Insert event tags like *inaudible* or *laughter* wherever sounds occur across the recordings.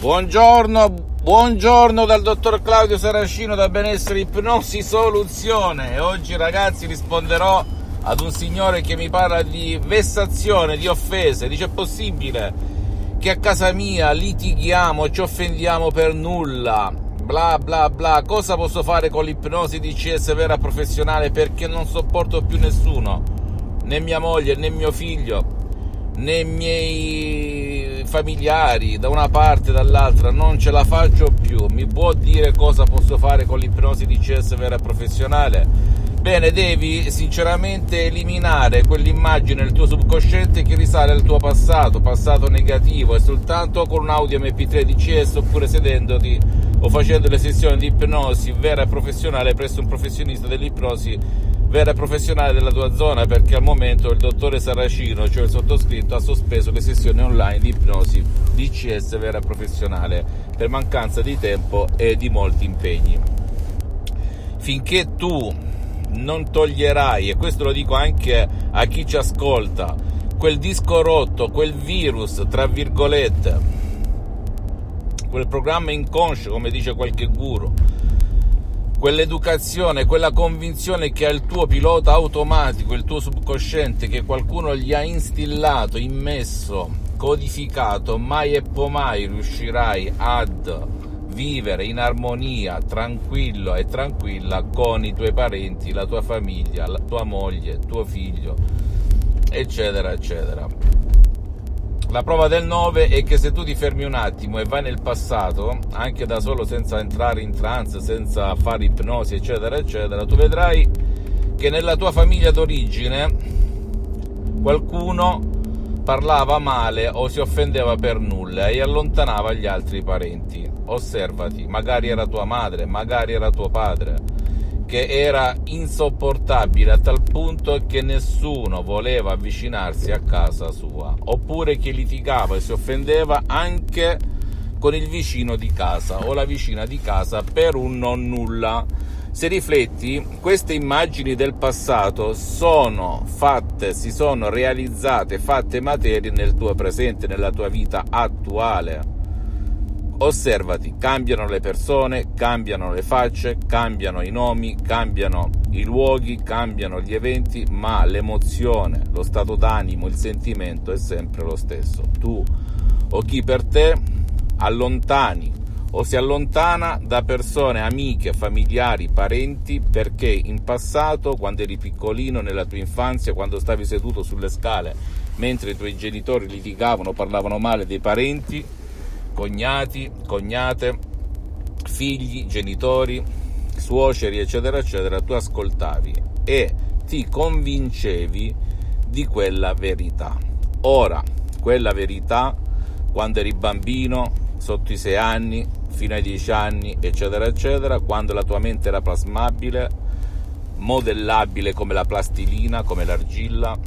Buongiorno, buongiorno dal dottor Claudio Saracino da Benessere Ipnosi Soluzione. Oggi ragazzi risponderò ad un signore che mi parla di vessazione, di offese, dice è possibile che a casa mia litighiamo, ci offendiamo per nulla, bla bla bla, cosa posso fare con l'ipnosi DCS vera professionale perché non sopporto più nessuno, né mia moglie né mio figlio né i miei familiari da una parte e dall'altra non ce la faccio più. Mi può dire cosa posso fare con l'ipnosi DCS vera e professionale? Bene devi sinceramente eliminare quell'immagine nel tuo subconsciente che risale al tuo passato passato negativo e soltanto con un audio mp3 DCS oppure sedendoti o facendo le sessioni di ipnosi vera e professionale presso un professionista dell'ipnosi vera professionale della tua zona perché al momento il dottore Saracino, cioè il sottoscritto, ha sospeso le sessioni online di ipnosi DCS vera professionale per mancanza di tempo e di molti impegni. Finché tu non toglierai, e questo lo dico anche a chi ci ascolta, quel disco rotto, quel virus, tra virgolette, quel programma inconscio, come dice qualche guru, quell'educazione, quella convinzione che ha il tuo pilota automatico, il tuo subconsciente, che qualcuno gli ha instillato, immesso, codificato, mai e poi mai riuscirai ad vivere in armonia, tranquillo e tranquilla con i tuoi parenti, la tua famiglia, la tua moglie, tuo figlio, eccetera, eccetera. La prova del 9 è che se tu ti fermi un attimo e vai nel passato, anche da solo senza entrare in trance, senza fare ipnosi, eccetera, eccetera, tu vedrai che nella tua famiglia d'origine qualcuno parlava male o si offendeva per nulla e allontanava gli altri parenti. Osservati, magari era tua madre, magari era tuo padre che era insopportabile a tal punto che nessuno voleva avvicinarsi a casa sua, oppure che litigava e si offendeva anche con il vicino di casa o la vicina di casa per un non nulla. Se rifletti, queste immagini del passato sono fatte, si sono realizzate, fatte materie nel tuo presente, nella tua vita attuale osservati, cambiano le persone, cambiano le facce, cambiano i nomi, cambiano i luoghi, cambiano gli eventi, ma l'emozione, lo stato d'animo, il sentimento è sempre lo stesso. Tu o chi per te allontani o si allontana da persone amiche, familiari, parenti perché in passato, quando eri piccolino, nella tua infanzia, quando stavi seduto sulle scale mentre i tuoi genitori litigavano, parlavano male dei parenti, cognati, cognate, figli, genitori, suoceri, eccetera, eccetera, tu ascoltavi e ti convincevi di quella verità. Ora, quella verità, quando eri bambino, sotto i sei anni, fino ai dieci anni, eccetera, eccetera, quando la tua mente era plasmabile, modellabile come la plastilina, come l'argilla,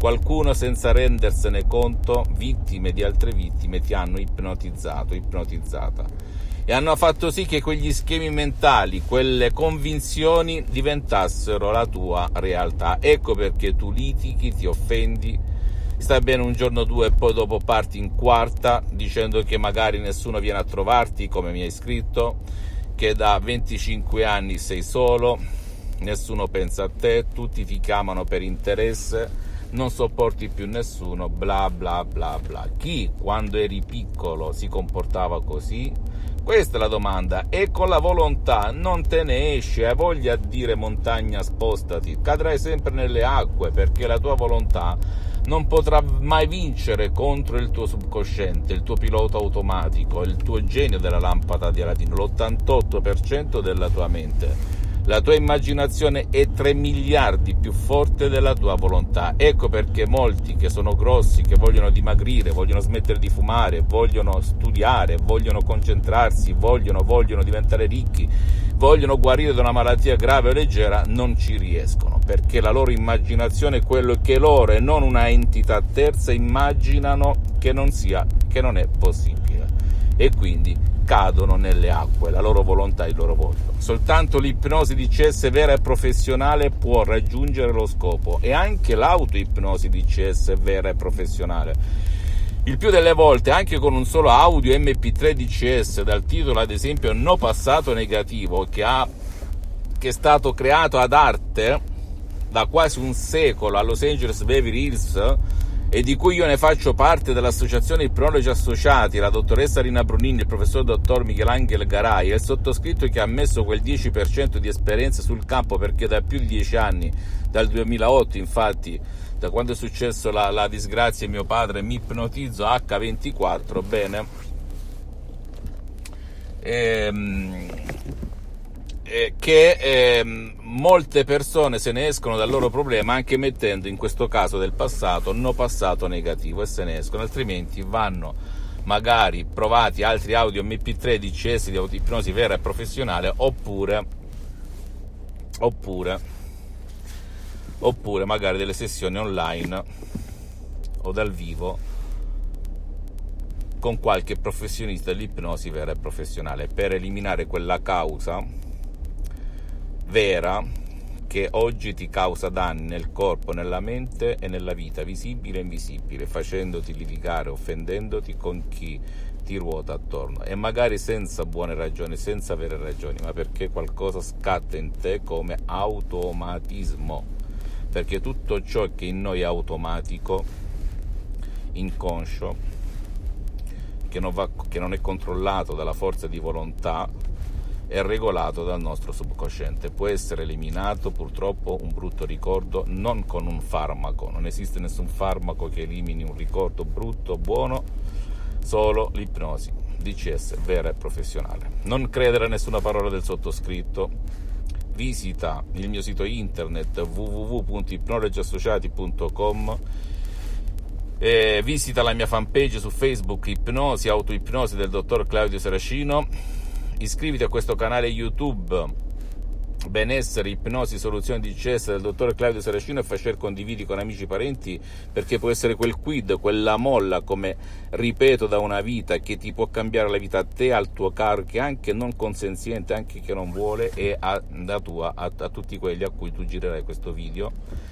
Qualcuno senza rendersene conto, vittime di altre vittime, ti hanno ipnotizzato, ipnotizzata. E hanno fatto sì che quegli schemi mentali, quelle convinzioni diventassero la tua realtà. Ecco perché tu litighi, ti offendi, stai bene un giorno o due e poi dopo parti in quarta dicendo che magari nessuno viene a trovarti come mi hai scritto, che da 25 anni sei solo, nessuno pensa a te, tutti ti chiamano per interesse non sopporti più nessuno, bla bla bla bla. Chi quando eri piccolo si comportava così? Questa è la domanda e con la volontà non te ne esci, hai voglia di dire montagna spostati, cadrai sempre nelle acque perché la tua volontà non potrà mai vincere contro il tuo subconsciente, il tuo pilota automatico, il tuo genio della lampada di Aladino, l'88% della tua mente La tua immaginazione è 3 miliardi più forte della tua volontà. Ecco perché molti che sono grossi, che vogliono dimagrire, vogliono smettere di fumare, vogliono studiare, vogliono concentrarsi, vogliono, vogliono diventare ricchi, vogliono guarire da una malattia grave o leggera, non ci riescono, perché la loro immaginazione è quello che loro e non una entità terza immaginano che non sia, che non è possibile. E quindi cadono nelle acque, la loro volontà e il loro volto. Soltanto l'ipnosi di CS vera e professionale può raggiungere lo scopo e anche l'autoipnosi di CS vera e professionale. Il più delle volte, anche con un solo audio MP3 DCS dal titolo ad esempio No passato negativo, che, ha, che è stato creato ad arte da quasi un secolo a Los Angeles Beverly Hills, e di cui io ne faccio parte dell'associazione Ipnologi Associati, la dottoressa Rina Brunini, il professor dottor Michelangelo Garai e il sottoscritto che ha messo quel 10% di esperienza sul campo perché da più di 10 anni, dal 2008 infatti, da quando è successo la, la disgrazia mio padre mi ipnotizzo H24, bene. Ehm, eh, che eh, molte persone se ne escono dal loro problema anche mettendo in questo caso del passato no passato negativo e se ne escono, altrimenti vanno magari provati altri audio MP3 di CS di ipnosi vera e professionale oppure oppure oppure magari delle sessioni online o dal vivo con qualche professionista dell'ipnosi vera e professionale per eliminare quella causa vera che oggi ti causa danni nel corpo, nella mente e nella vita, visibile e invisibile, facendoti litigare, offendendoti con chi ti ruota attorno. E magari senza buone ragioni, senza avere ragioni, ma perché qualcosa scatta in te come automatismo, perché tutto ciò che in noi è automatico, inconscio, che non, va, che non è controllato dalla forza di volontà, è regolato dal nostro subconsciente. Può essere eliminato purtroppo un brutto ricordo non con un farmaco, non esiste nessun farmaco che elimini un ricordo brutto buono, solo l'ipnosi DCS vera e professionale. Non credere a nessuna parola del sottoscritto. Visita il mio sito internet www.ipnologiassociati.com e visita la mia fanpage su Facebook Ipnosi, Autoipnosi del dottor Claudio Seracino iscriviti a questo canale YouTube. Benessere, ipnosi, soluzioni di DCS del dottor Claudio Saracino e facile condividi con amici e parenti perché può essere quel quid, quella molla come ripeto da una vita che ti può cambiare la vita a te, al tuo caro che anche non consenziente, anche che non vuole e a, tua, a, a tutti quelli a cui tu girerai questo video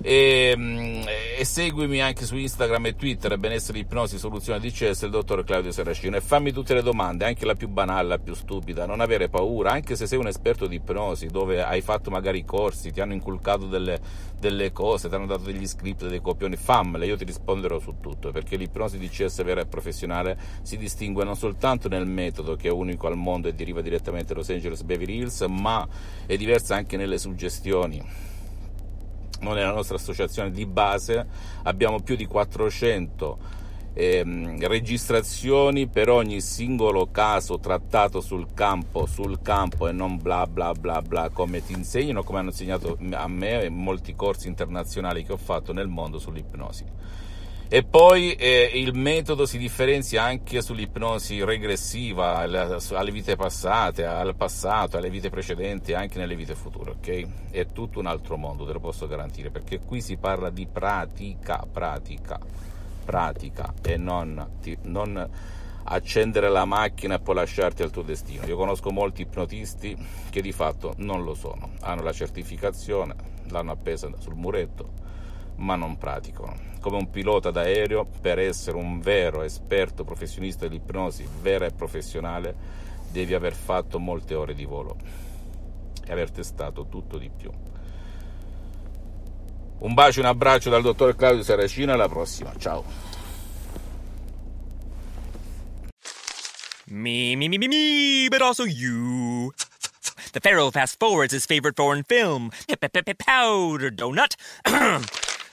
e, mm, e, seguimi anche su Instagram e Twitter benessere ipnosi soluzione di CS il dottor Claudio Seracino e fammi tutte le domande anche la più banale la più stupida non avere paura anche se sei un esperto di ipnosi dove hai fatto magari corsi ti hanno inculcato delle, delle cose ti hanno dato degli script dei copioni fammele io ti risponderò su tutto perché l'ipnosi di CS vera e professionale si distingue non soltanto nel metodo che è unico al mondo e deriva direttamente da Los Angeles Beverly Hills ma è diversa anche nelle suggestioni noi nella nostra associazione di base abbiamo più di 400 ehm, registrazioni per ogni singolo caso trattato sul campo, sul campo e non bla bla bla bla come ti insegnano, come hanno insegnato a me e molti corsi internazionali che ho fatto nel mondo sull'ipnosi. E poi eh, il metodo si differenzia anche sull'ipnosi regressiva, alle vite passate, al passato, alle vite precedenti, anche nelle vite future, ok? È tutto un altro mondo, te lo posso garantire, perché qui si parla di pratica, pratica, pratica e non, ti, non accendere la macchina e poi lasciarti al tuo destino. Io conosco molti ipnotisti che di fatto non lo sono, hanno la certificazione, l'hanno appesa sul muretto, ma non praticano come un pilota d'aereo per essere un vero esperto professionista dell'ipnosi vera e professionale devi aver fatto molte ore di volo e aver testato tutto di più. Un bacio e un abbraccio dal dottor Claudio Saracino alla prossima, ciao. Me, me, me, me, me, but also you. The Pharaoh fast forwards his favorite foreign film, Powder Donut. *clears throat*